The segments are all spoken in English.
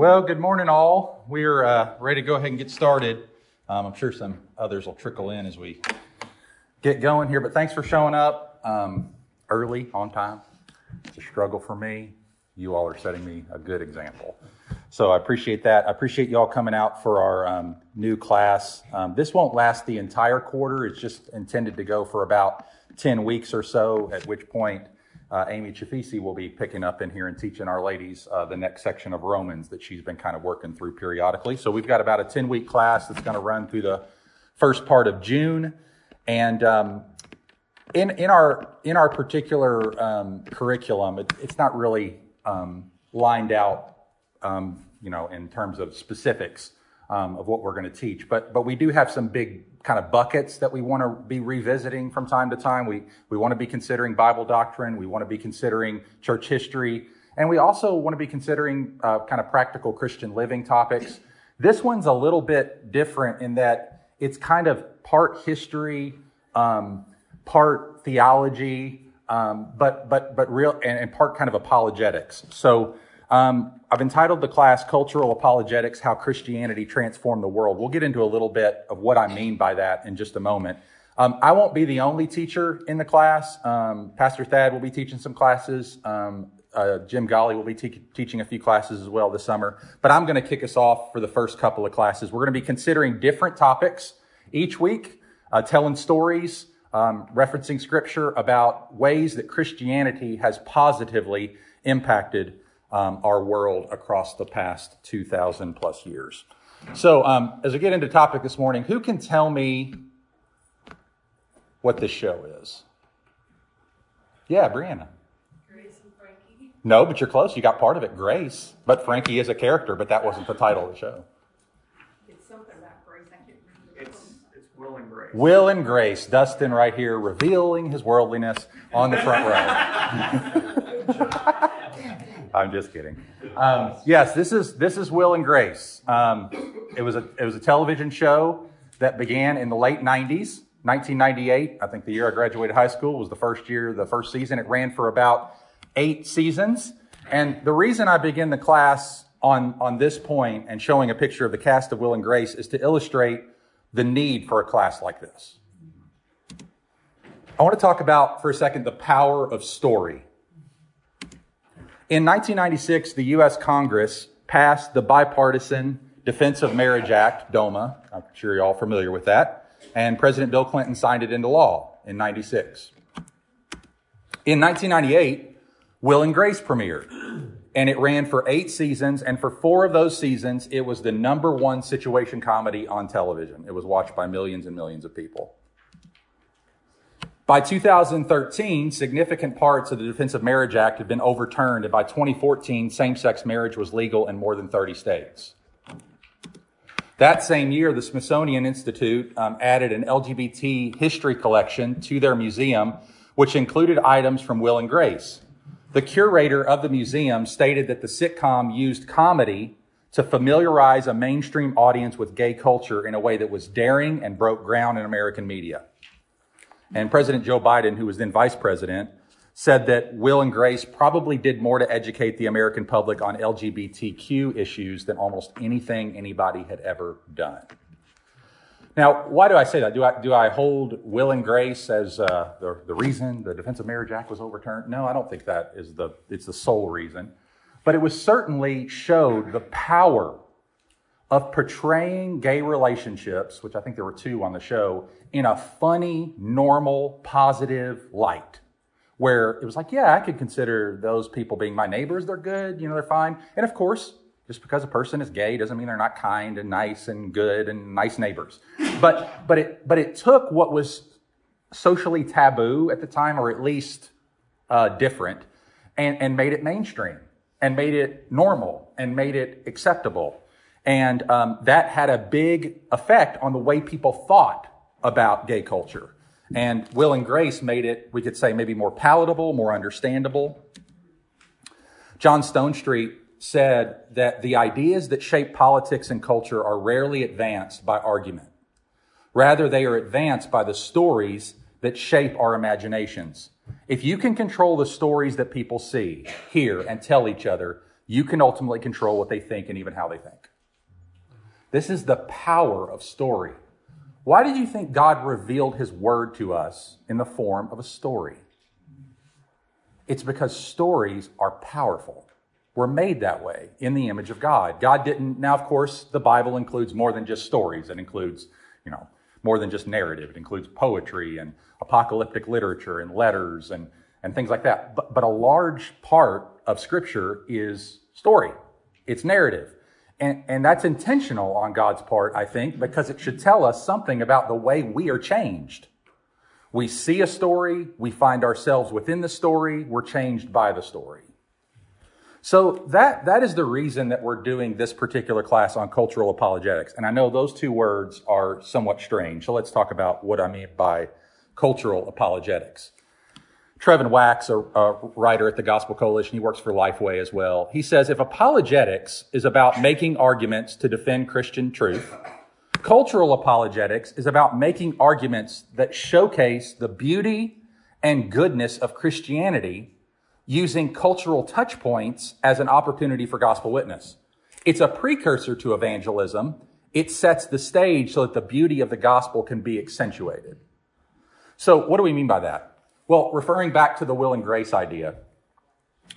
Well, good morning, all. We're uh, ready to go ahead and get started. Um, I'm sure some others will trickle in as we get going here, but thanks for showing up um, early, on time. It's a struggle for me. You all are setting me a good example. So I appreciate that. I appreciate you all coming out for our um, new class. Um, this won't last the entire quarter. It's just intended to go for about 10 weeks or so, at which point uh, Amy Chafisi will be picking up in here and teaching our ladies uh, the next section of Romans that she's been kind of working through periodically. So we've got about a 10 week class that's going to run through the first part of June. And um, in, in, our, in our particular um, curriculum, it, it's not really um, lined out, um, you know, in terms of specifics um, of what we're going to teach. But, but we do have some big kind of buckets that we want to be revisiting from time to time. We, we want to be considering Bible doctrine. We want to be considering church history. And we also want to be considering uh, kind of practical Christian living topics. This one's a little bit different in that it's kind of part history, um, part theology, um, but, but, but real, and, and part kind of apologetics. So, um, I've entitled the class Cultural Apologetics How Christianity Transformed the World. We'll get into a little bit of what I mean by that in just a moment. Um, I won't be the only teacher in the class. Um, Pastor Thad will be teaching some classes. Um, uh, Jim Golly will be te- teaching a few classes as well this summer. But I'm going to kick us off for the first couple of classes. We're going to be considering different topics each week, uh, telling stories, um, referencing scripture about ways that Christianity has positively impacted um, our world across the past 2,000 plus years. So, um, as I get into topic this morning, who can tell me what this show is? Yeah, Brianna. Grace and Frankie. No, but you're close. You got part of it, Grace. But Frankie is a character, but that wasn't the title of the show. It's something about Grace. I can't remember. It's, it's Will and Grace. Will and Grace. Dustin right here revealing his worldliness on the front row. I'm just kidding. Um, yes, this is this is Will and Grace. Um, it was a it was a television show that began in the late '90s, 1998. I think the year I graduated high school was the first year, the first season. It ran for about eight seasons. And the reason I begin the class on on this point and showing a picture of the cast of Will and Grace is to illustrate the need for a class like this. I want to talk about for a second the power of story. In 1996, the U.S. Congress passed the Bipartisan Defense of Marriage Act, DOMA. I'm sure you're all familiar with that. And President Bill Clinton signed it into law in 96. In 1998, Will and Grace premiered. And it ran for eight seasons. And for four of those seasons, it was the number one situation comedy on television. It was watched by millions and millions of people. By 2013, significant parts of the Defense of Marriage Act had been overturned, and by 2014, same sex marriage was legal in more than 30 states. That same year, the Smithsonian Institute um, added an LGBT history collection to their museum, which included items from Will and Grace. The curator of the museum stated that the sitcom used comedy to familiarize a mainstream audience with gay culture in a way that was daring and broke ground in American media. And President Joe Biden, who was then vice president, said that Will and Grace probably did more to educate the American public on LGBTQ issues than almost anything anybody had ever done. Now, why do I say that? Do I, do I hold Will and Grace as uh, the, the reason the Defense of Marriage Act was overturned? No, I don't think that is the, it's the sole reason. But it was certainly showed the power of portraying gay relationships, which I think there were two on the show, in a funny, normal, positive light. Where it was like, yeah, I could consider those people being my neighbors. They're good, you know, they're fine. And of course, just because a person is gay doesn't mean they're not kind and nice and good and nice neighbors. But, but, it, but it took what was socially taboo at the time, or at least uh, different, and, and made it mainstream and made it normal and made it acceptable. And um, that had a big effect on the way people thought about gay culture. And Will and Grace made it, we could say, maybe more palatable, more understandable. John Stonestreet said that the ideas that shape politics and culture are rarely advanced by argument. Rather, they are advanced by the stories that shape our imaginations. If you can control the stories that people see, hear, and tell each other, you can ultimately control what they think and even how they think. This is the power of story. Why do you think God revealed his word to us in the form of a story? It's because stories are powerful. We're made that way in the image of God. God didn't, now, of course, the Bible includes more than just stories. It includes, you know, more than just narrative. It includes poetry and apocalyptic literature and letters and, and things like that. But, but a large part of Scripture is story, it's narrative. And, and that's intentional on God's part, I think, because it should tell us something about the way we are changed. We see a story, we find ourselves within the story, we're changed by the story. So that, that is the reason that we're doing this particular class on cultural apologetics. And I know those two words are somewhat strange. So let's talk about what I mean by cultural apologetics. Trevin Wax, a, a, writer at the Gospel Coalition, he works for Lifeway as well. He says if apologetics is about making arguments to defend Christian truth, cultural apologetics is about making arguments that showcase the beauty and goodness of Christianity using cultural touch points as an opportunity for gospel witness. It's a precursor to evangelism. It sets the stage so that the beauty of the gospel can be accentuated. So what do we mean by that? Well, referring back to the will and grace idea,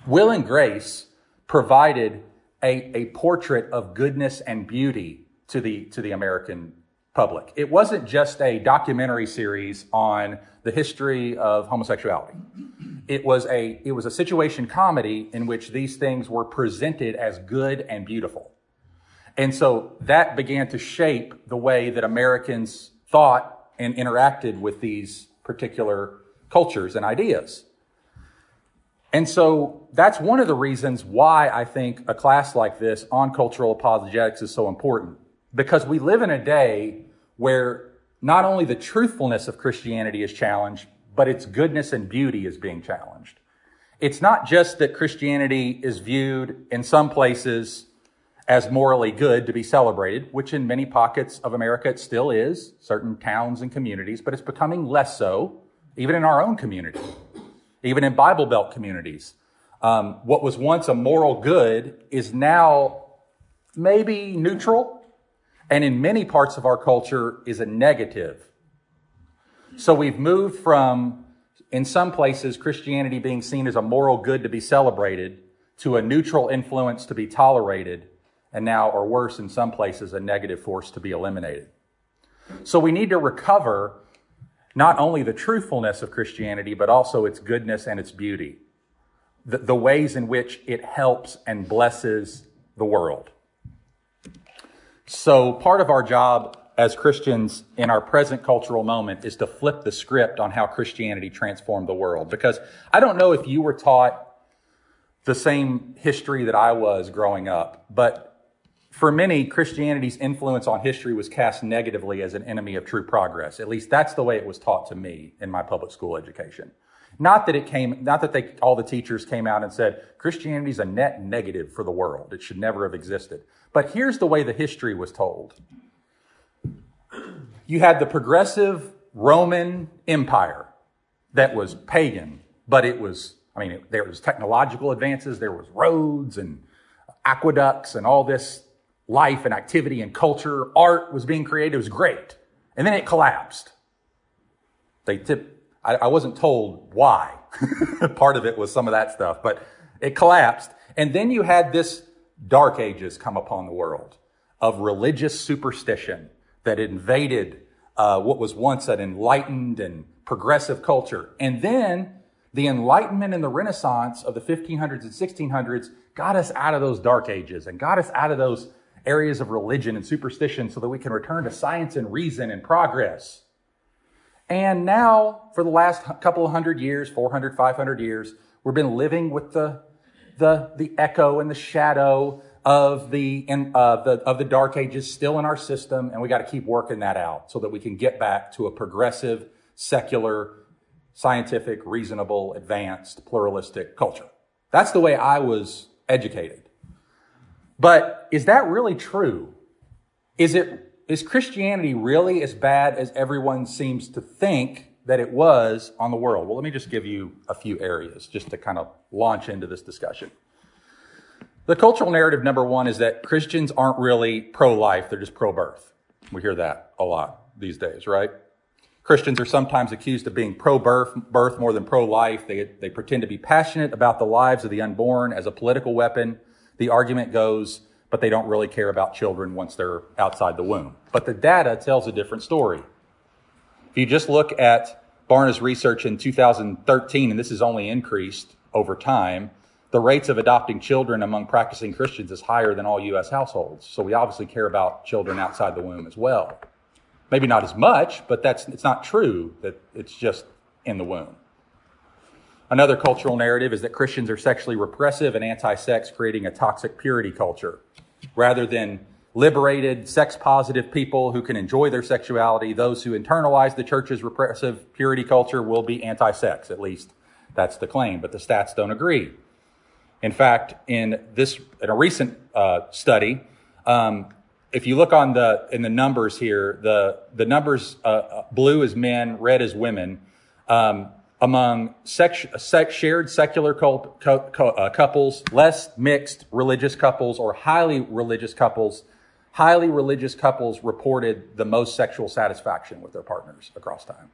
will and grace provided a, a portrait of goodness and beauty to the, to the American public. It wasn't just a documentary series on the history of homosexuality. It was a, it was a situation comedy in which these things were presented as good and beautiful. And so that began to shape the way that Americans thought and interacted with these particular cultures and ideas. And so that's one of the reasons why I think a class like this on cultural apologetics is so important. Because we live in a day where not only the truthfulness of Christianity is challenged, but its goodness and beauty is being challenged. It's not just that Christianity is viewed in some places as morally good to be celebrated, which in many pockets of America it still is, certain towns and communities, but it's becoming less so even in our own community, even in Bible Belt communities. Um, what was once a moral good is now maybe neutral, and in many parts of our culture is a negative. So we've moved from, in some places, Christianity being seen as a moral good to be celebrated to a neutral influence to be tolerated, and now, or worse, in some places, a negative force to be eliminated. So we need to recover not only the truthfulness of Christianity, but also its goodness and its beauty, the, the ways in which it helps and blesses the world. So, part of our job as Christians in our present cultural moment is to flip the script on how Christianity transformed the world. Because I don't know if you were taught the same history that I was growing up, but for many, Christianity's influence on history was cast negatively as an enemy of true progress. At least that's the way it was taught to me in my public school education. Not that it came, not that they, all the teachers came out and said, Christianity is a net negative for the world. It should never have existed. But here's the way the history was told. You had the progressive Roman Empire that was pagan, but it was, I mean, it, there was technological advances, there was roads and aqueducts and all this life and activity and culture, art was being created. It was great. And then it collapsed. They tip, I, I wasn't told why. Part of it was some of that stuff, but it collapsed. And then you had this dark ages come upon the world of religious superstition that invaded uh, what was once an enlightened and progressive culture. And then the Enlightenment and the Renaissance of the 1500s and 1600s got us out of those dark ages and got us out of those areas of religion and superstition so that we can return to science and reason and progress. And now, for the last couple of hundred years, 400, 500 years, we've been living with the, the, the echo and the shadow of the, uh, the, of the dark ages still in our system. And we got to keep working that out so that we can get back to a progressive, secular, scientific, reasonable, advanced, pluralistic culture. That's the way I was educated. But is that really true? Is it, is Christianity really as bad as everyone seems to think that it was on the world? Well, let me just give you a few areas just to kind of launch into this discussion. The cultural narrative number one is that Christians aren't really pro life, they're just pro birth. We hear that a lot these days, right? Christians are sometimes accused of being pro birth more than pro life. They, they pretend to be passionate about the lives of the unborn as a political weapon. The argument goes, but they don't really care about children once they're outside the womb. But the data tells a different story. If you just look at Barna's research in 2013, and this has only increased over time, the rates of adopting children among practicing Christians is higher than all U.S. households. So we obviously care about children outside the womb as well. Maybe not as much, but that's it's not true that it's just in the womb. Another cultural narrative is that Christians are sexually repressive and anti-sex, creating a toxic purity culture. Rather than liberated, sex positive people who can enjoy their sexuality, those who internalize the church's repressive purity culture will be anti sex. At least that's the claim, but the stats don't agree. In fact, in this, in a recent uh, study, um, if you look on the in the numbers here, the the numbers uh, uh blue is men, red is women. Um, among sex, sex, shared secular uh, couples, less mixed religious couples, or highly religious couples, highly religious couples reported the most sexual satisfaction with their partners across time.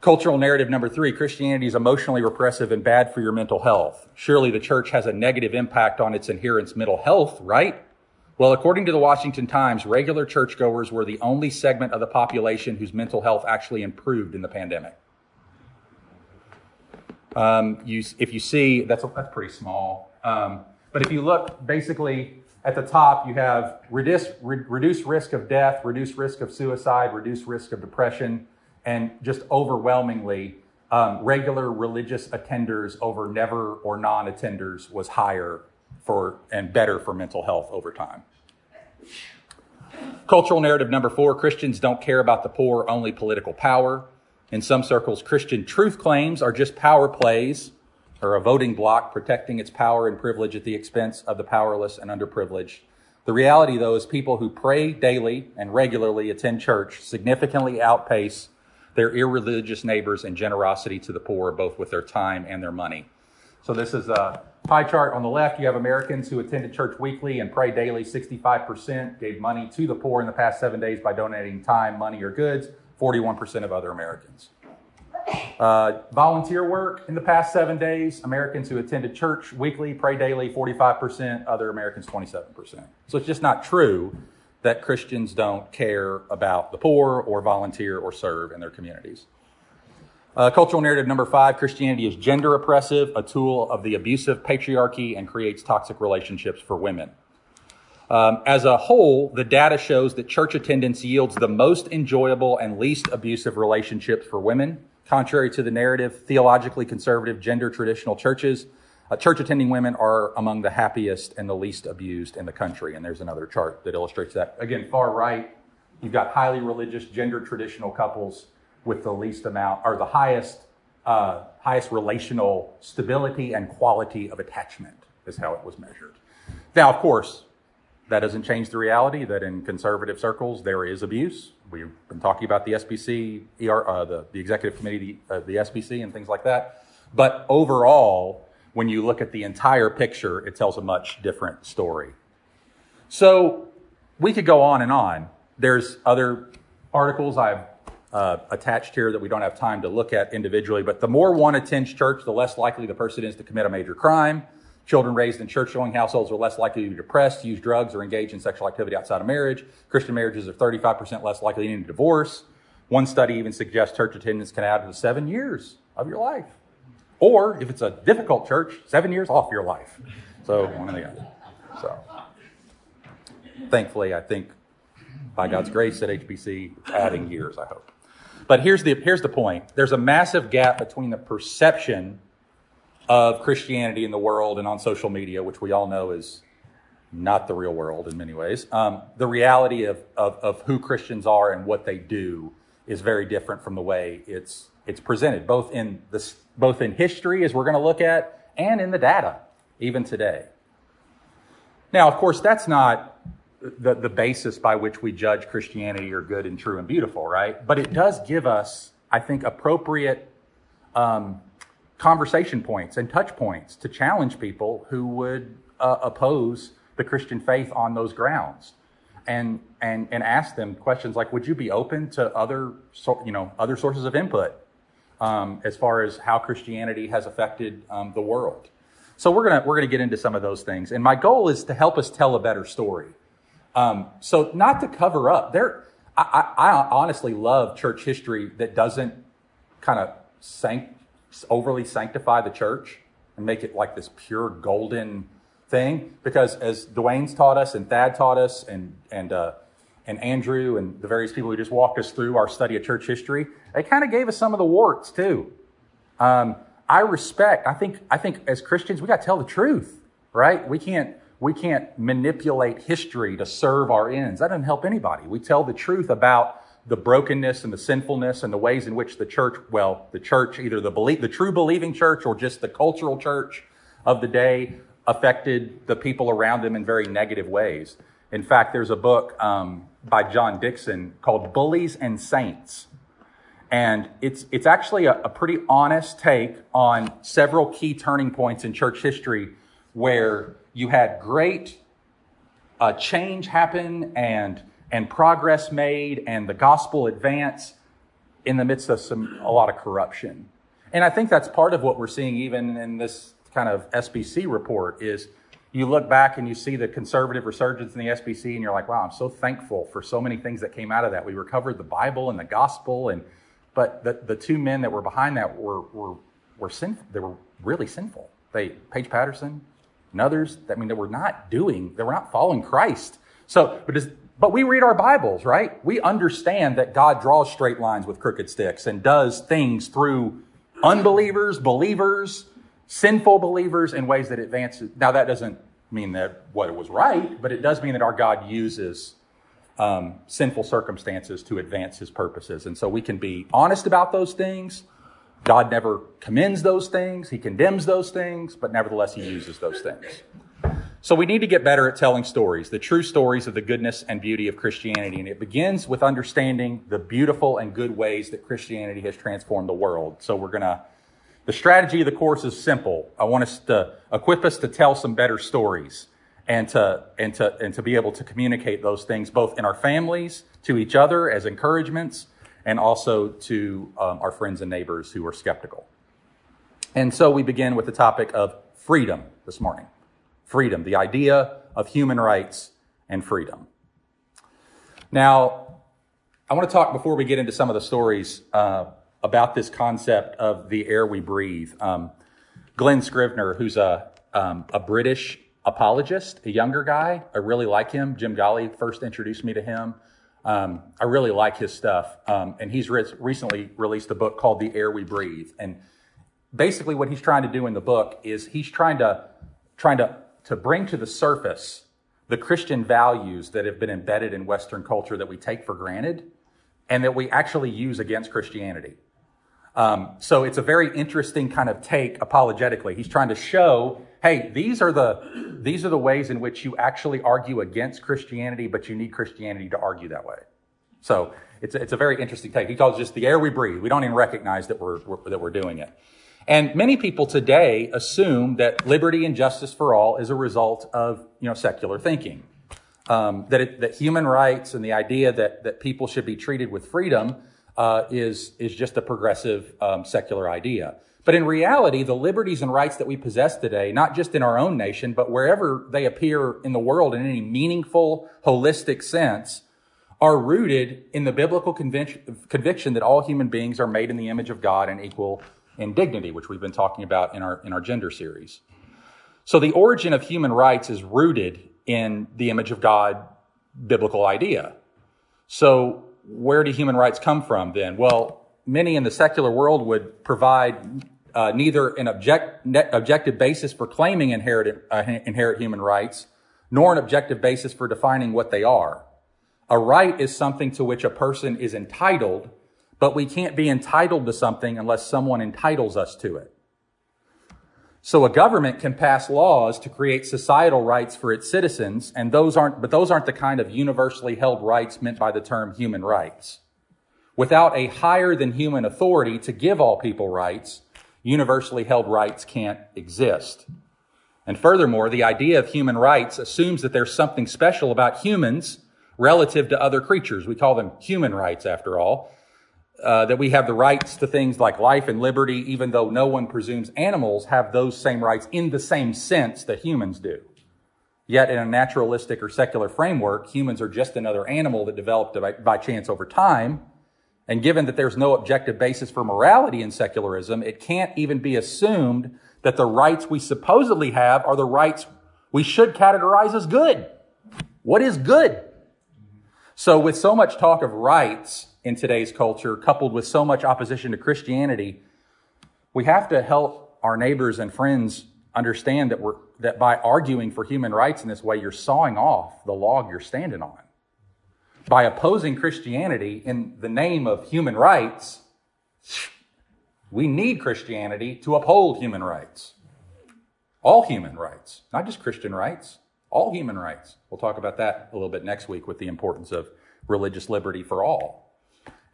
Cultural narrative number three Christianity is emotionally repressive and bad for your mental health. Surely the church has a negative impact on its adherents' mental health, right? Well, according to the Washington Times, regular churchgoers were the only segment of the population whose mental health actually improved in the pandemic. Um, you, if you see, that's, that's pretty small. Um, but if you look, basically, at the top, you have reduce, re- reduced risk of death, reduced risk of suicide, reduced risk of depression, and just overwhelmingly, um, regular religious attenders over never or non attenders was higher for and better for mental health over time. Cultural narrative number four Christians don't care about the poor, only political power. In some circles, Christian truth claims are just power plays or a voting bloc protecting its power and privilege at the expense of the powerless and underprivileged. The reality, though, is people who pray daily and regularly attend church significantly outpace their irreligious neighbors in generosity to the poor, both with their time and their money. So, this is a pie chart. On the left, you have Americans who attended church weekly and pray daily. 65% gave money to the poor in the past seven days by donating time, money, or goods. 41% of other Americans. Uh, volunteer work in the past seven days, Americans who attended church weekly, pray daily, 45%, other Americans, 27%. So it's just not true that Christians don't care about the poor or volunteer or serve in their communities. Uh, cultural narrative number five Christianity is gender oppressive, a tool of the abusive patriarchy, and creates toxic relationships for women. Um, as a whole, the data shows that church attendance yields the most enjoyable and least abusive relationships for women Contrary to the narrative, theologically conservative, gender traditional churches, uh, church attending women are among the happiest and the least abused in the country. And there's another chart that illustrates that. Again, far right, you've got highly religious, gender traditional couples with the least amount, or the highest, uh, highest relational stability and quality of attachment, is how it was measured. Now, of course, that doesn't change the reality that in conservative circles there is abuse. We've been talking about the SBC, ER, uh, the, the executive committee, uh, the SBC, and things like that. But overall, when you look at the entire picture, it tells a much different story. So we could go on and on. There's other articles I've uh, attached here that we don't have time to look at individually, but the more one attends church, the less likely the person is to commit a major crime Children raised in church going households are less likely to be depressed, use drugs, or engage in sexual activity outside of marriage. Christian marriages are 35% less likely to end in divorce. One study even suggests church attendance can add to seven years of your life. Or if it's a difficult church, seven years off your life. So one of the other. So thankfully, I think by God's grace at HBC, adding years, I hope. But here's the, here's the point. There's a massive gap between the perception of Christianity in the world and on social media, which we all know is not the real world in many ways. Um, the reality of, of, of, who Christians are and what they do is very different from the way it's, it's presented, both in, this, both in history, as we're going to look at, and in the data, even today. Now, of course, that's not the, the basis by which we judge Christianity or good and true and beautiful, right? But it does give us, I think, appropriate um, conversation points and touch points to challenge people who would uh, oppose the Christian faith on those grounds. And, and, and ask them questions like, would you be open to other, so, you know, other sources of input um, as far as how Christianity has affected um, the world? So we're gonna we're gonna get into some of those things, and my goal is to help us tell a better story. Um, so not to cover up. There, I, I, I honestly love church history that doesn't kind of sanct, overly sanctify the church and make it like this pure golden thing. Because as Dwayne's taught us, and Thad taught us, and and uh, and Andrew and the various people who just walked us through our study of church history, they kind of gave us some of the warts too. Um, I respect. I think. I think as Christians, we got to tell the truth, right? We can't. We can't manipulate history to serve our ends. That doesn't help anybody. We tell the truth about the brokenness and the sinfulness and the ways in which the church, well, the church, either the the true believing church or just the cultural church of the day, affected the people around them in very negative ways. In fact, there's a book um, by John Dickson called "Bullies and Saints." And it's, it's actually a, a, pretty honest take on several key turning points in church history where you had great uh, change happen and, and progress made and the gospel advance in the midst of some, a lot of corruption. And I think that's part of what we're seeing even in this kind of SBC report is you look back and you see the conservative resurgence in the SBC and you're like, wow, I'm so thankful for so many things that came out of that. We recovered the Bible and the gospel and but the, the two men that were behind that were, were, were sinful. They were really sinful. They, Paige Patterson and others, that mean, that we're not doing, that we're not following Christ. So, but, but we read our Bibles, right? We understand that God draws straight lines with crooked sticks and does things through unbelievers, believers, sinful believers in ways that advances. Now, that doesn't mean that what it was right, but it does mean that our God uses um, sinful circumstances to advance his purposes. And so we can be honest about those things. God never commends those things, he condemns those things, but nevertheless, he uses those things. So we need to get better at telling stories, the true stories of the goodness and beauty of Christianity. And it begins with understanding the beautiful and good ways that Christianity has transformed the world. So we're going to, the strategy of the course is simple. I want us to equip us to tell some better stories and to, and to, and to be able to communicate those things both in our families, to each other as encouragements, and also to um, our friends and neighbors who are skeptical. And so we begin with the topic of freedom this morning. Freedom, the idea of human rights and freedom. Now, I want to talk before we get into some of the stories uh, about this concept of the air we breathe. Um, Glen Scrivener, who's a, um, a British apologist, a younger guy. I really like him. Jim Golly first introduced me to him. Um, I really like his stuff. Um, and he's re- recently released a book called The Air We Breathe. And basically, what he's trying to do in the book is he's trying to trying to, to bring to the surface the Christian values that have been embedded in Western culture that we take for granted and that we actually use against Christianity. Um, so it's a very interesting kind of take apologetically. He's trying to show hey, these are the these are the ways in which you actually argue against Christianity, but you need Christianity to argue that way. So it's a, it's a very interesting take. He calls it just the air we breathe. We don't even recognize that we're, we're that we're doing it. And many people today assume that liberty and justice for all is a result of you know secular thinking. Um, that it, that human rights and the idea that that people should be treated with freedom uh, is is just a progressive um, secular idea. But in reality, the liberties and rights that we possess today, not just in our own nation, but wherever they appear in the world in any meaningful, holistic sense, are rooted in the biblical conviction that all human beings are made in the image of God and equal in dignity, which we've been talking about in our, in our gender series. So the origin of human rights is rooted in the image of God biblical idea. So where do human rights come from then? Well, many in the secular world would provide neither an object, objective basis for claiming inherited, uh, inherent human rights, nor an objective basis for defining what they are. A right is something to which a person is entitled, but we can't be entitled to something unless someone entitles us to it. So a government can pass laws to create societal rights for its citizens, and those aren't, but those aren't the kind of universally held rights meant by the term human rights. Without a higher than human authority to give all people rights, universally held rights can't exist. And furthermore, the idea of human rights assumes that there's something special about humans relative to other creatures. We call them human rights, after all. Uh, that we have the rights to things like life and liberty, even though no one presumes animals have those same rights in the same sense that humans do. Yet, in a naturalistic or secular framework, humans are just another animal that developed by, by chance over time. And given that there's no objective basis for morality in secularism, it can't even be assumed that the rights we supposedly have are the rights we should categorize as good. What is good? So, with so much talk of rights in today's culture, coupled with so much opposition to Christianity, we have to help our neighbors and friends understand that, we're, that by arguing for human rights in this way, you're sawing off the log you're standing on. By opposing Christianity in the name of human rights, we need Christianity to uphold human rights. All human rights, not just Christian rights, all human rights. We'll talk about that a little bit next week with the importance of religious liberty for all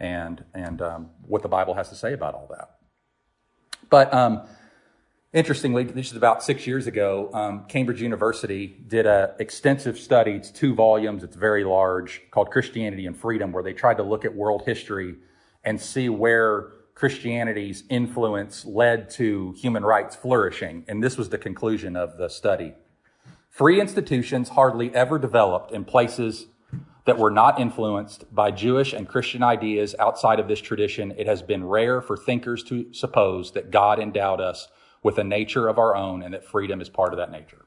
and, and um, what the Bible has to say about all that. But um, interestingly, this is about six years ago, um, Cambridge University did an extensive study. It's two volumes, it's very large, called Christianity and Freedom, where they tried to look at world history and see where Christianity's influence led to human rights flourishing. And this was the conclusion of the study. Free institutions hardly ever developed in places that were not influenced by Jewish and Christian ideas outside of this tradition, it has been rare for thinkers to suppose that God endowed us with a nature of our own and that freedom is part of that nature.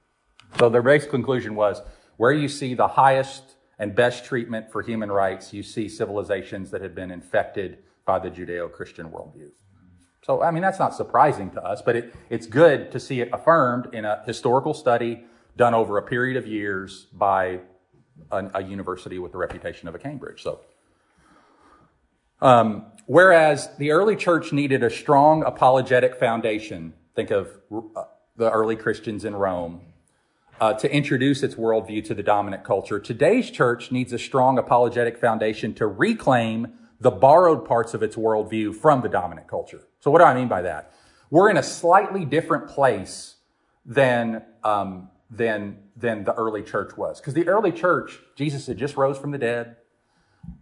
So their basic conclusion was where you see the highest and best treatment for human rights, you see civilizations that have been infected by the Judeo Christian worldview. So, I mean, that's not surprising to us, but it, it's good to see it affirmed in a historical study done over a period of years by a, a university with the reputation of a Cambridge. So, um, whereas the early church needed a strong apologetic foundation, think of uh, the early Christians in Rome, uh, to introduce its worldview to the dominant culture. Today's church needs a strong apologetic foundation to reclaim the borrowed parts of its worldview from the dominant culture. So, what do I mean by that? We're in a slightly different place than um, than, than the early church was. Because the early church, Jesus had just rose from the dead.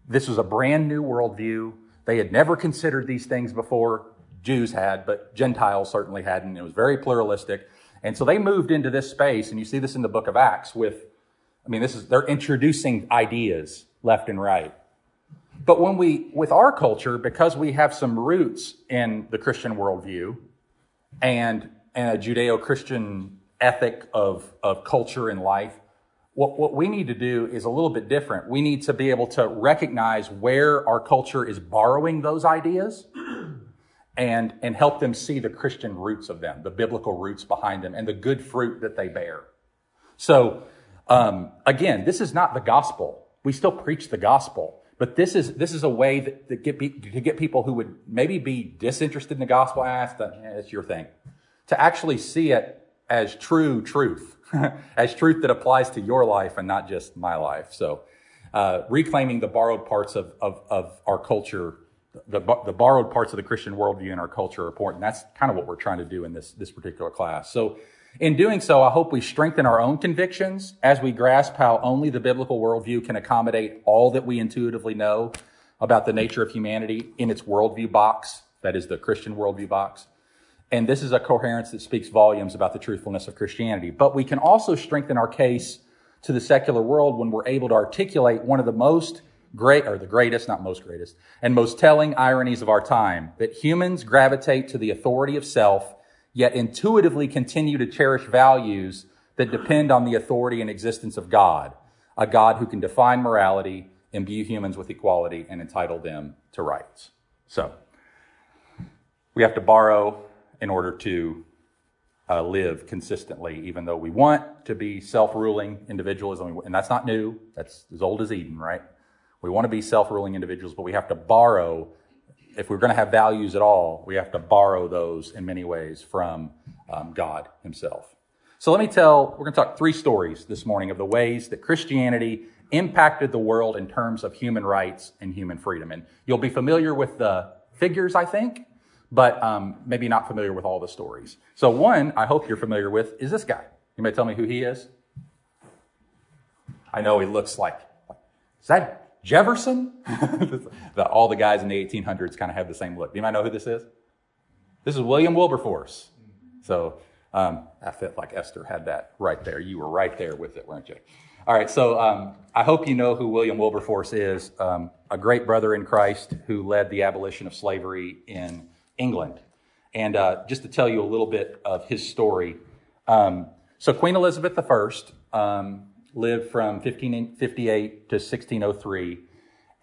This was a brand new worldview. They had never considered these things before. Jews had, but Gentiles certainly hadn't. It was very pluralistic. And so they moved into this space, and you see this in the book of Acts with, I mean, this is, they're introducing ideas left and right. But when we, with our culture, because we have some roots in the Christian worldview and, and a Judeo Christian ethic of, of culture and life. What, what we need to do is a little bit different. We need to be able to recognize where our culture is borrowing those ideas and, and help them see the Christian roots of them, the biblical roots behind them, and the good fruit that they bear. So, um, again, this is not the gospel. We still preach the gospel. But this is this is a way that, that get, to get people who would maybe be disinterested in the gospel. Ask that eh, it's your thing to actually see it as true truth, as truth that applies to your life and not just my life. So, uh, reclaiming the borrowed parts of, of, of our culture, the, the borrowed parts of the Christian worldview in our culture are important. That's kind of what we're trying to do in this, this particular class. So, in doing so, I hope we strengthen our own convictions as we grasp how only the biblical worldview can accommodate all that we intuitively know about the nature of humanity in its worldview box, that is the Christian worldview box. And this is a coherence that speaks volumes about the truthfulness of Christianity. But we can also strengthen our case to the secular world when we're able to articulate one of the most great, or the greatest, not most greatest, and most telling ironies of our time that humans gravitate to the authority of self, yet intuitively continue to cherish values that depend on the authority and existence of God, a God who can define morality, imbue humans with equality, and entitle them to rights. So, we have to borrow in order to uh, live consistently, even though we want to be self ruling individualism. And that's not new, that's as old as Eden, right? We want to be self ruling individuals, but we have to borrow, if we're going to have values at all, we have to borrow those in many ways from um, God Himself. So let me tell, we're going to talk three stories this morning of the ways that Christianity impacted the world in terms of human rights and human freedom. And you'll be familiar with the figures, I think. but um, maybe not familiar with all the stories. So, one I hope you're familiar with is this guy. You may tell me who he is? I know he looks like, is that Jefferson? the, all the guys in the 1800s kind of have the same look. Do you might know who this is? This is William Wilberforce. So um, I felt like Esther had that right there. You were right there with it, weren't you? All right, so um, I hope you know who William Wilberforce is, um, a great brother in Christ who led the abolition of slavery in England. And uh, just to tell you a little bit of his story. Um, so Queen Elizabeth I lived from 1558 to 1603.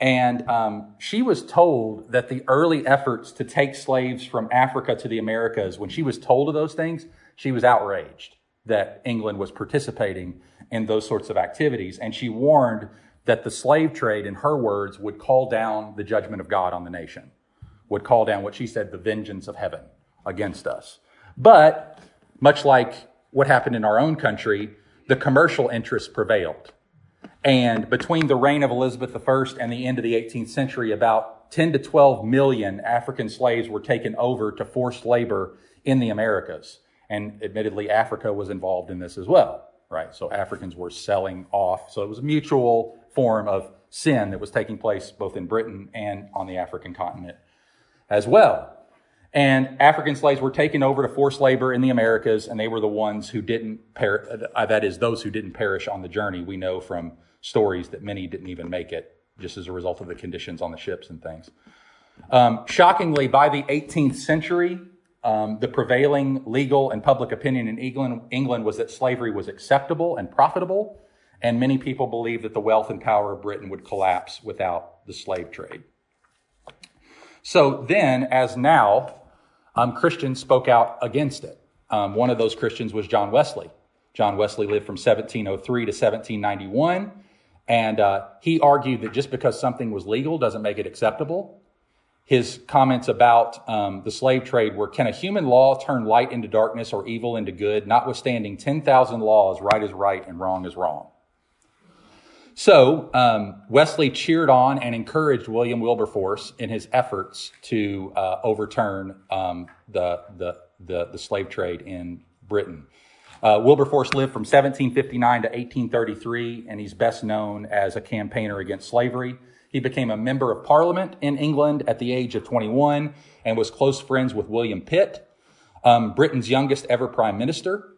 And um, she was told that the early efforts to take slaves from Africa to the Americas, when she was told of those things, she was outraged that England was participating in those sorts of activities. And she warned that the slave trade, in her words, would call down the judgment of God on the nation, would call down what she said the vengeance of heaven against us. But much like what happened in our own country, the commercial interests prevailed. And between the reign of Elizabeth I and the end of the 18th century, about 10 to 12 million African slaves were taken over to forced labor in the Americas. And admittedly, Africa was involved in this as well, right? So Africans were selling off. So it was a mutual form of sin that was taking place both in Britain and on the African continent as well. And African slaves were taken over to forced labor in the Americas, and they were the ones who didn't perish, uh, that is, those who didn't perish on the journey. We know from stories that many didn't even make it just as a result of the conditions on the ships and things. Um, shockingly, by the 18th century, um, the prevailing legal and public opinion in England, England was that slavery was acceptable and profitable, and many people believed that the wealth and power of Britain would collapse without the slave trade. So then, as now, um, Christians spoke out against it. Um, one of those Christians was John Wesley. John Wesley lived from 1703 to 1791, and uh, he argued that just because something was legal doesn't make it acceptable. His comments about um, the slave trade were Can a human law turn light into darkness or evil into good, notwithstanding 10,000 laws, right is right and wrong is wrong? So um, Wesley cheered on and encouraged William Wilberforce in his efforts to uh, overturn um, the, the, the, the, slave trade in Britain. Uh, Wilberforce lived from 1759 to 1833, and he's best known as a campaigner against slavery. He became a member of parliament in England at the age of 21 and was close friends with William Pitt, um, Britain's youngest ever prime minister.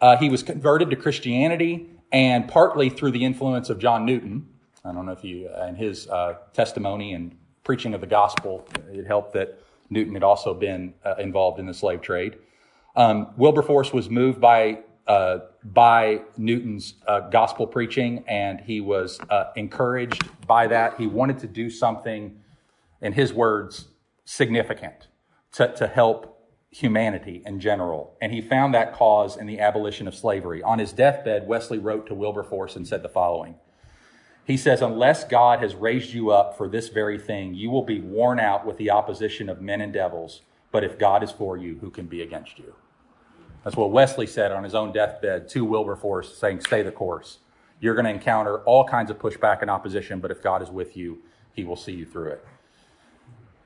Uh, he was converted to Christianity and partly through the influence of John Newton. I don't know if you, and his uh, testimony and preaching of the gospel, it helped that Newton had also been uh, involved in the slave trade. Um, Wilberforce was moved by uh, by Newton's uh, gospel preaching, and he was uh, encouraged by that. He wanted to do something, in his words, significant to, to help humanity in general, and he found that cause in the abolition of slavery. On his deathbed, Wesley wrote to Wilberforce and said the following. He says, Unless God has raised you up for this very thing, you will be worn out with the opposition of men and devils. But if God is for you, who can be against you? That's what Wesley said on his own deathbed to Wilberforce, saying, Stay the course. You're going to encounter all kinds of pushback and opposition, but if God is with you, he will see you through it.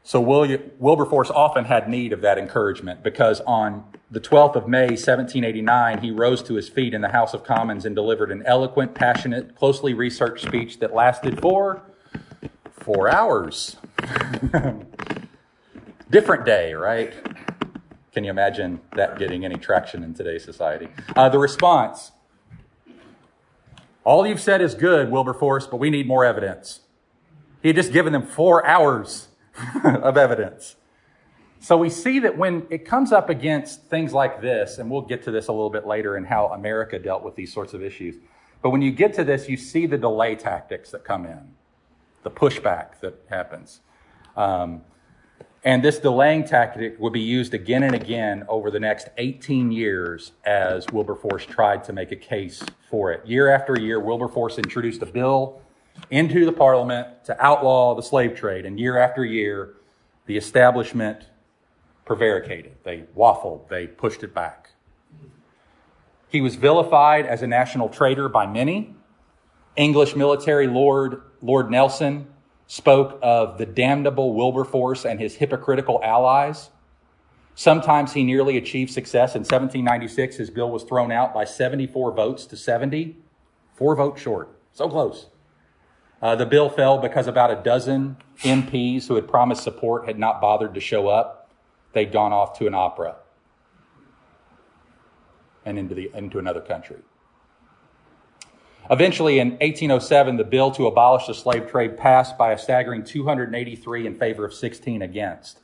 So Wilberforce often had need of that encouragement because on the 12th of May, 1789, he rose to his feet in the House of Commons and delivered an eloquent, passionate, closely researched speech that lasted for four hours. Different day, right? Can you imagine that getting any traction in today's society? Uh, the response All you've said is good, Wilberforce, but we need more evidence. He had just given them four hours of evidence. So we see that when it comes up against things like this, and we'll get to this a little bit later in how America dealt with these sorts of issues, but when you get to this, you see the delay tactics that come in, the pushback that happens. Um, and this delaying tactic would be used again and again over the next 18 years as Wilberforce tried to make a case for it. Year after year, Wilberforce introduced a bill into the parliament to outlaw the slave trade. And year after year, the establishment prevaricated. They waffled, they pushed it back. He was vilified as a national traitor by many. English military lord Lord Nelson spoke of the damnable Wilberforce and his hypocritical allies Sometimes he nearly achieved success. In 1796, his bill was thrown out by 74 votes to 70, four votes short. So close. Uh, the bill fell because about a dozen MPs who had promised support had not bothered to show up. They'd gone off to an opera and into, the, into another country. Eventually, in 1807, the bill to abolish the slave trade passed by a staggering 283 in favor of 16 against.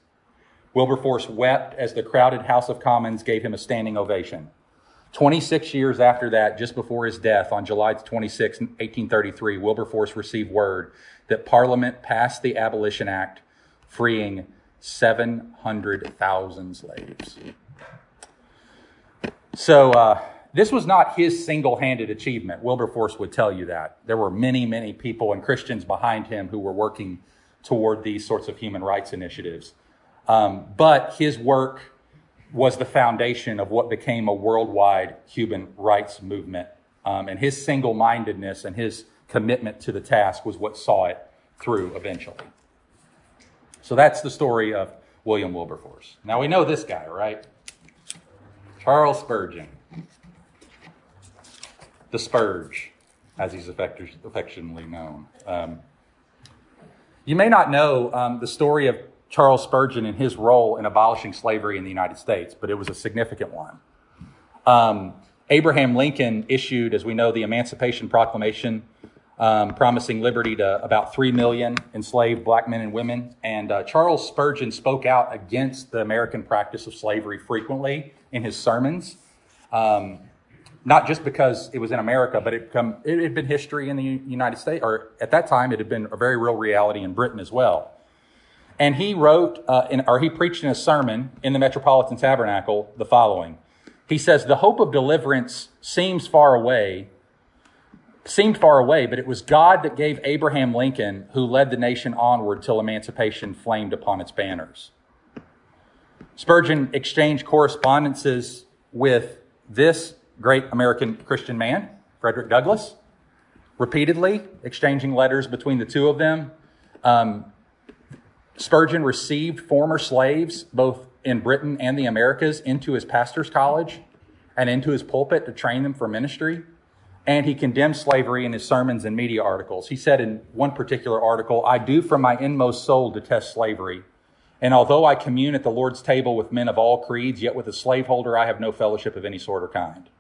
Wilberforce wept as the crowded House of Commons gave him a standing ovation. 26 years after that, just before his death on July 26, 1833, Wilberforce received word that Parliament passed the Abolition Act, freeing 700,000 slaves. So, uh, this was not his single handed achievement. Wilberforce would tell you that. There were many, many people and Christians behind him who were working toward these sorts of human rights initiatives. Um, but his work was the foundation of what became a worldwide human rights movement. Um, and his single mindedness and his commitment to the task was what saw it through eventually. So that's the story of William Wilberforce. Now we know this guy, right? Charles Spurgeon. The Spurge, as he's affectionately known. Um, you may not know um, the story of Charles Spurgeon and his role in abolishing slavery in the United States, but it was a significant one. Um, Abraham Lincoln issued, as we know, the Emancipation Proclamation, um, promising liberty to about 3 million enslaved black men and women. And uh, Charles Spurgeon spoke out against the American practice of slavery frequently in his sermons. Um, not just because it was in America, but it, it had been history in the United States, or at that time, it had been a very real reality in Britain as well. And he wrote, uh, in, or he preached in a sermon in the Metropolitan Tabernacle the following. He says, The hope of deliverance seems far away, seemed far away, but it was God that gave Abraham Lincoln who led the nation onward till emancipation flamed upon its banners. Spurgeon exchanged correspondences with this great American Christian man, Frederick Douglass, repeatedly exchanging letters between the two of them. Um, Spurgeon received former slaves, both in Britain and the Americas, into his pastor's college and into his pulpit to train them for ministry. And he condemned slavery in his sermons and media articles. He said in one particular article, I do from my inmost soul detest slavery. And although I commune at the Lord's table with men of all creeds, yet with a slaveholder I have no fellowship of any sort or kind.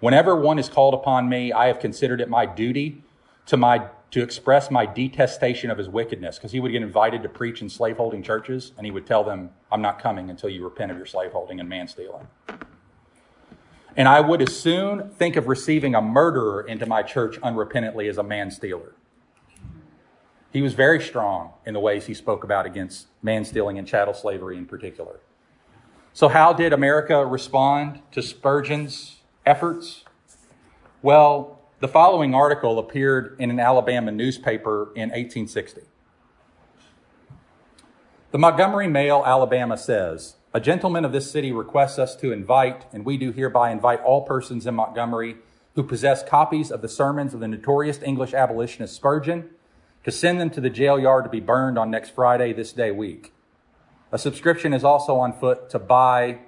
Whenever one is called upon me, I have considered it my duty to my to express my detestation of his wickedness because he would get invited to preach in slaveholding churches and he would tell them, I'm not coming until you repent of your slaveholding and man stealing. And I would as soon think of receiving a murderer into my church unrepentantly as a man stealer. He was very strong in the ways he spoke about against man stealing and chattel slavery in particular. So, how did America respond to Spurgeon's efforts? Well, the following article appeared in an Alabama newspaper in 1860. The Montgomery Mail, Alabama says, A gentleman of this city requests us to invite, and we do hereby invite all persons in Montgomery who possess copies of the sermons of the notorious English abolitionist Spurgeon to send them to the jail yard to be burned on next Friday, this day week. A subscription is also on foot to buy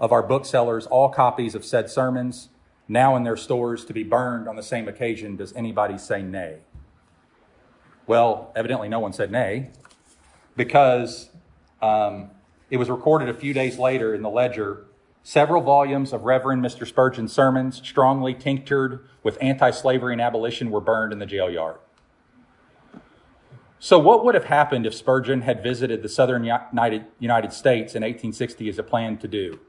of our booksellers all copies of said sermons now in their stores to be burned on the same occasion, does anybody say nay? Well, evidently no one said nay because um, it was recorded a few days later in the ledger. Several volumes of Reverend Mr. Spurgeon's sermons, strongly tinctured with anti slavery and abolition, were burned in the jail yard. So, what would have happened if Spurgeon had visited the southern United, United States in 1860 as a plan to do?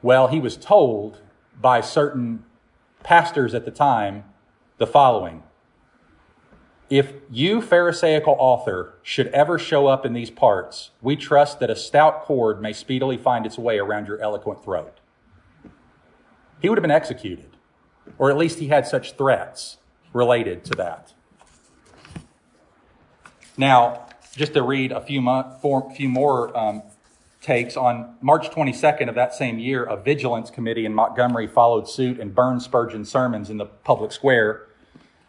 Well, he was told by certain pastors at the time the following If you, Pharisaical author, should ever show up in these parts, we trust that a stout cord may speedily find its way around your eloquent throat. He would have been executed, or at least he had such threats related to that. Now, just to read a few, mo- few more um, takes on March 22nd of that same year, a vigilance committee in Montgomery followed suit and burned Spurgeon's sermons in the public square.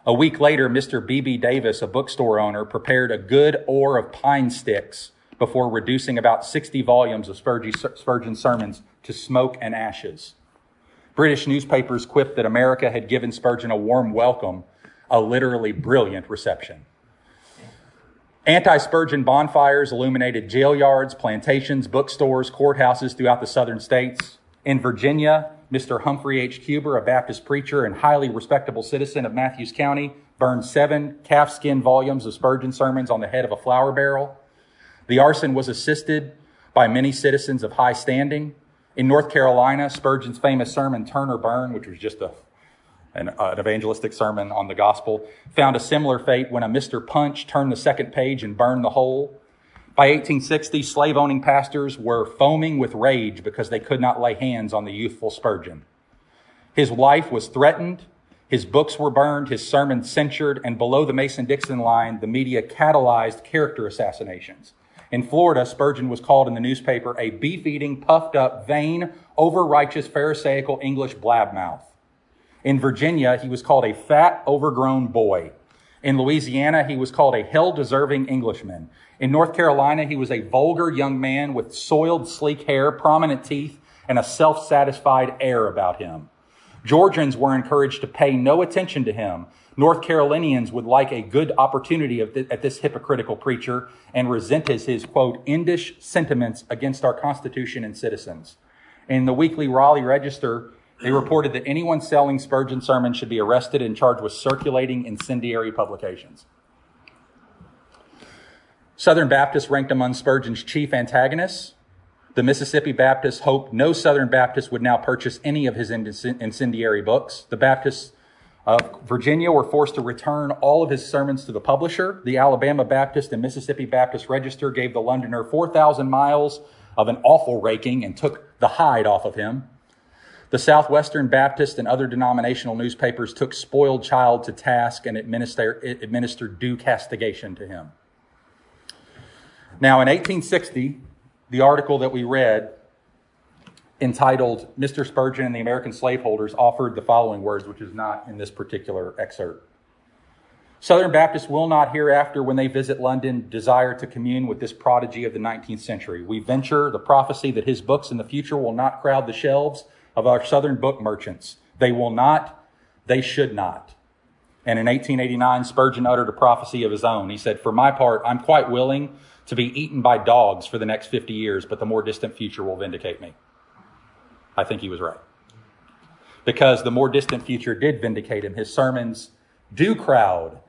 A week later, Mr. B.B. Davis, a bookstore owner, prepared a good ore of pine sticks before reducing about 60 volumes of Spurgeon's sermons to smoke and ashes. British newspapers quipped that America had given Spurgeon a warm welcome, a literally brilliant reception. Anti Spurgeon bonfires illuminated jail yards, plantations, bookstores, courthouses throughout the southern states. In Virginia, Mr. Humphrey H. Cuber, a Baptist preacher and highly respectable citizen of Mathews County, burned seven calfskin volumes of Spurgeon sermons on the head of a flour barrel. The arson was assisted by many citizens of high standing. In North Carolina, Spurgeon's famous sermon, Turn or Burn, which was just a, an, uh, an, evangelistic sermon on the gospel, found a similar fate when a Mr. Punch turned the second page and burned the whole. By 1860, slave owning pastors were foaming with rage because they could not lay hands on the youthful Spurgeon. His life was threatened, his books were burned, his sermons censured, and below the Mason Dixon line, the media catalyzed character assassinations. In Florida, Spurgeon was called in the newspaper a beef eating, puffed up, vain, over righteous, Pharisaical English blabmouth. In Virginia, he was called a fat, overgrown boy. In Louisiana, he was called a hell deserving Englishman. In North Carolina, he was a vulgar young man with soiled, sleek hair, prominent teeth, and a self satisfied air about him. Georgians were encouraged to pay no attention to him. North Carolinians would like a good opportunity at this hypocritical preacher and resent his, his, quote, Indish sentiments against our Constitution and citizens. In the weekly Raleigh Register, they reported that anyone selling Spurgeon sermons should be arrested and charged with circulating incendiary publications. Southern Baptists ranked among Spurgeon's chief antagonists. The Mississippi Baptists hoped no Southern Baptist would now purchase any of his incendiary books. The Baptists of Virginia were forced to return all of his sermons to the publisher. The Alabama Baptist and Mississippi Baptist Register gave the Londoner 4,000 miles of an awful raking and took the hide off of him. The Southwestern Baptist and other denominational newspapers took spoiled child to task and administered due castigation to him. Now, in 1860, the article that we read entitled Mr. Spurgeon and the American Slaveholders offered the following words, which is not in this particular excerpt. Southern Baptists will not hereafter, when they visit London, desire to commune with this prodigy of the 19th century. We venture the prophecy that his books in the future will not crowd the shelves of our Southern book merchants. They will not, they should not. And in 1889, Spurgeon uttered a prophecy of his own. He said, For my part, I'm quite willing to be eaten by dogs for the next 50 years, but the more distant future will vindicate me. I think he was right. Because the more distant future did vindicate him. His sermons do crowd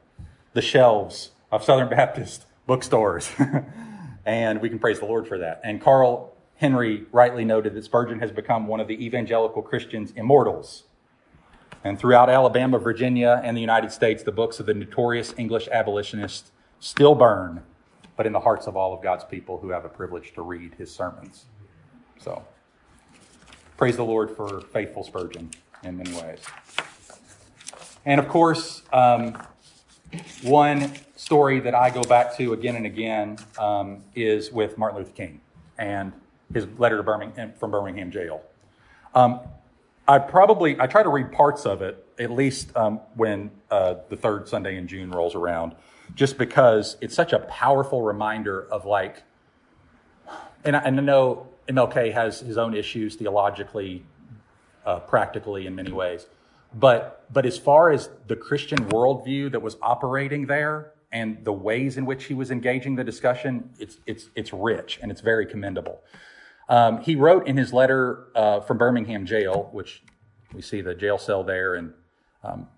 the shelves of Southern Baptist bookstores. and we can praise the Lord for that. And Carl Henry rightly noted that Spurgeon has become one of the evangelical Christians' immortals. And throughout Alabama, Virginia, and the United States, the books of the notorious English abolitionists still burn but in the hearts of all of God's people who have a privilege to read his sermons. So, praise the Lord for faithful Spurgeon in many ways. And of course, um, one story that I go back to again and again um, is with Martin Luther King and his letter Birmingham from Birmingham jail. Um, I probably I try to read parts of it at least um, when uh, the third Sunday in June rolls around just because it's such a powerful reminder of like, and I, and I know MLK has his own issues theologically, uh, practically in many ways, but but as far as the Christian worldview that was operating there and the ways in which he was engaging the discussion, it's it's it's rich and it's very commendable. Um, he wrote in his letter uh, from Birmingham jail, which we see the jail cell there, and um,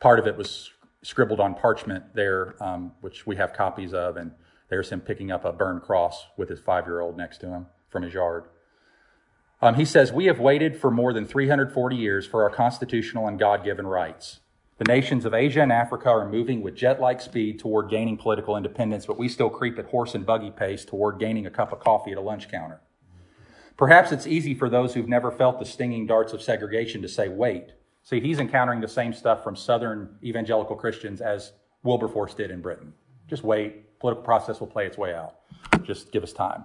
part of it was scribbled on parchment there, um, which we have copies of, and there's him picking up a burned cross with his five year old next to him from his yard. Um, he says, We have waited for more than 340 years for our constitutional and God given rights. The nations of Asia and Africa are moving with jet like speed toward gaining political independence, but we still creep at horse and buggy pace toward gaining a cup of coffee at a lunch counter. Perhaps it's easy for those who've never felt the stinging darts of segregation to say, wait. See, he's encountering the same stuff from Southern evangelical Christians as Wilberforce did in Britain. Just wait. Political process will play its way out. Just give us time.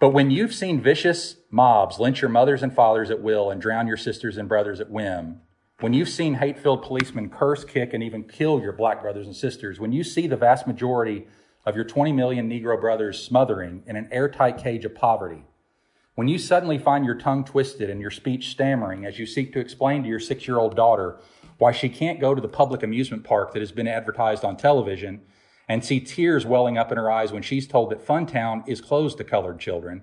But when you've seen vicious mobs lynch your mothers and fathers at will and drown your sisters and brothers at whim, when you've seen hate filled policemen curse, kick, and even kill your black brothers and sisters, when you see the vast majority of your 20 million Negro brothers smothering in an airtight cage of poverty, when you suddenly find your tongue twisted and your speech stammering as you seek to explain to your six year old daughter why she can't go to the public amusement park that has been advertised on television and see tears welling up in her eyes when she's told that Funtown is closed to colored children,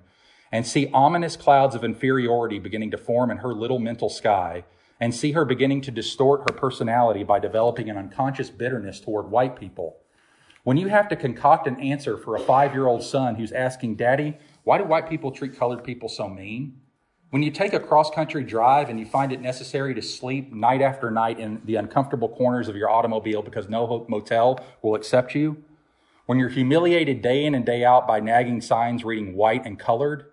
and see ominous clouds of inferiority beginning to form in her little mental sky, and see her beginning to distort her personality by developing an unconscious bitterness toward white people. When you have to concoct an answer for a five year old son who's asking, Daddy, why do white people treat colored people so mean? When you take a cross country drive and you find it necessary to sleep night after night in the uncomfortable corners of your automobile because no motel will accept you, when you're humiliated day in and day out by nagging signs reading white and colored,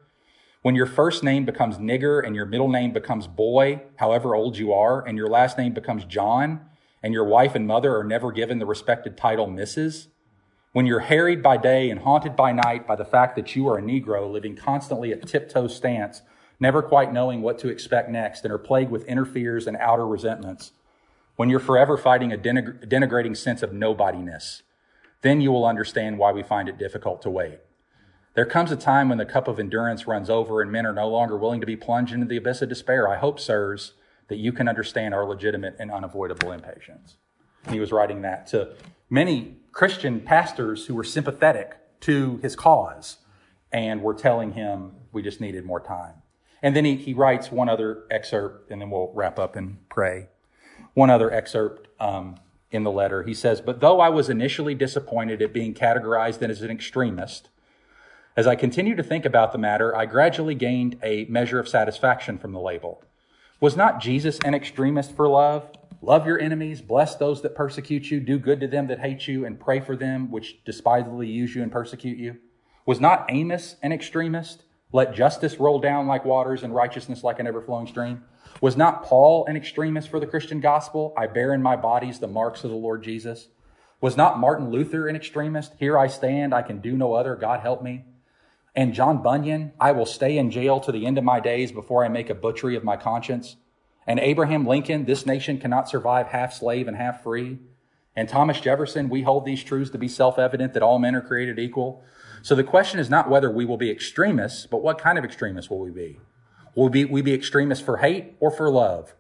when your first name becomes nigger and your middle name becomes boy, however old you are, and your last name becomes John, and your wife and mother are never given the respected title Mrs., when you're harried by day and haunted by night by the fact that you are a Negro living constantly at tiptoe stance never quite knowing what to expect next, and are plagued with inner fears and outer resentments, when you're forever fighting a denigrating sense of nobodiness, then you will understand why we find it difficult to wait. There comes a time when the cup of endurance runs over and men are no longer willing to be plunged into the abyss of despair. I hope, sirs, that you can understand our legitimate and unavoidable impatience. He was writing that to many Christian pastors who were sympathetic to his cause and were telling him we just needed more time. And then he, he writes one other excerpt, and then we'll wrap up and pray. One other excerpt um, in the letter. He says, But though I was initially disappointed at being categorized as an extremist, as I continued to think about the matter, I gradually gained a measure of satisfaction from the label. Was not Jesus an extremist for love? Love your enemies, bless those that persecute you, do good to them that hate you, and pray for them which despisefully use you and persecute you. Was not Amos an extremist? Let justice roll down like waters and righteousness like an ever flowing stream. Was not Paul an extremist for the Christian gospel? I bear in my bodies the marks of the Lord Jesus. Was not Martin Luther an extremist? Here I stand, I can do no other, God help me. And John Bunyan, I will stay in jail to the end of my days before I make a butchery of my conscience. And Abraham Lincoln, this nation cannot survive half slave and half free. And Thomas Jefferson, we hold these truths to be self evident that all men are created equal. So the question is not whether we will be extremists, but what kind of extremists will we be? Will we be, we be extremists for hate or for love?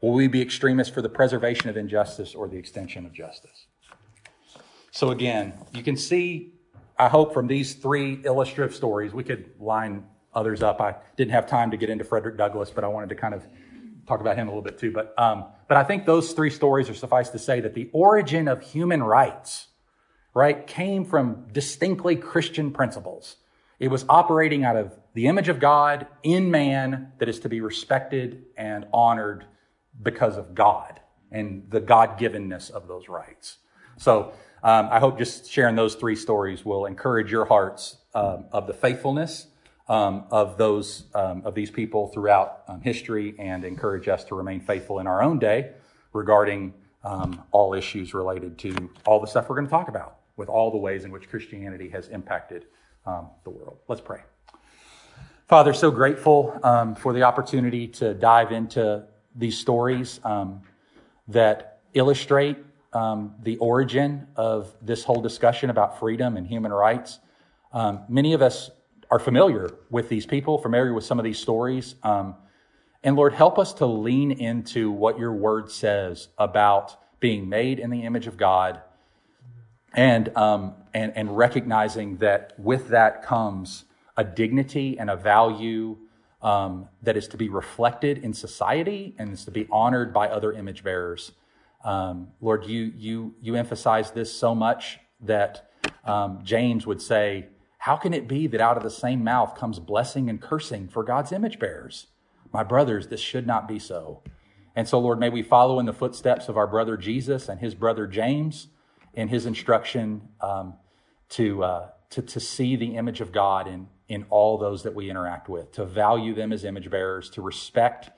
Will we be extremists for the preservation of injustice or the extension of justice? So again, you can see, I hope from these three illustrative stories, we could line others up. I didn't have time to get into Frederick Douglass, but I wanted to kind of talk about him a little bit too. But, um, but I think those three stories are suffice to say that the origin of human rights right, came from distinctly Christian principles. It was operating out of the image of God in man that is to be respected and honored because of God and the God givenness of those rights. So um, I hope just sharing those three stories will encourage your hearts um, of the faithfulness um, of those um, of these people throughout um, history and encourage us to remain faithful in our own day regarding um, all issues related to all the stuff we're going to talk about with all the ways in which Christianity has impacted um, the world. Let's pray. Father, so grateful for the opportunity to dive into these stories that illustrate um, the origin of this whole discussion about freedom and human rights. Um, many of us are familiar with these people, familiar with some of these stories. Um, and Lord, help us to lean into what your word says about being made in the image of God and, um, and, and recognizing that with that comes a dignity and a value um, that is to be reflected in society and is to be honored by other image bearers. Um, Lord, you, you, you emphasize this so much that um, James would say, How can it be that out of the same mouth comes blessing and cursing for God's image bearers? My brothers, this should not be so. And so, Lord, may we follow in the footsteps of our brother Jesus and his brother James in his instruction um, to, uh, to, to see the image of God in, in all those that we interact with, to value them as image bearers, to respect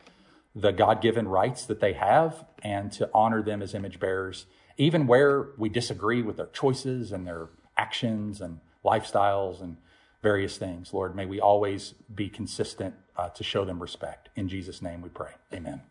the God given rights that they have, and to honor them as image bearers, even where we disagree with their choices and their actions and lifestyles and various things. Lord, may we always be consistent uh, to show them respect. In Jesus' name we pray. Amen.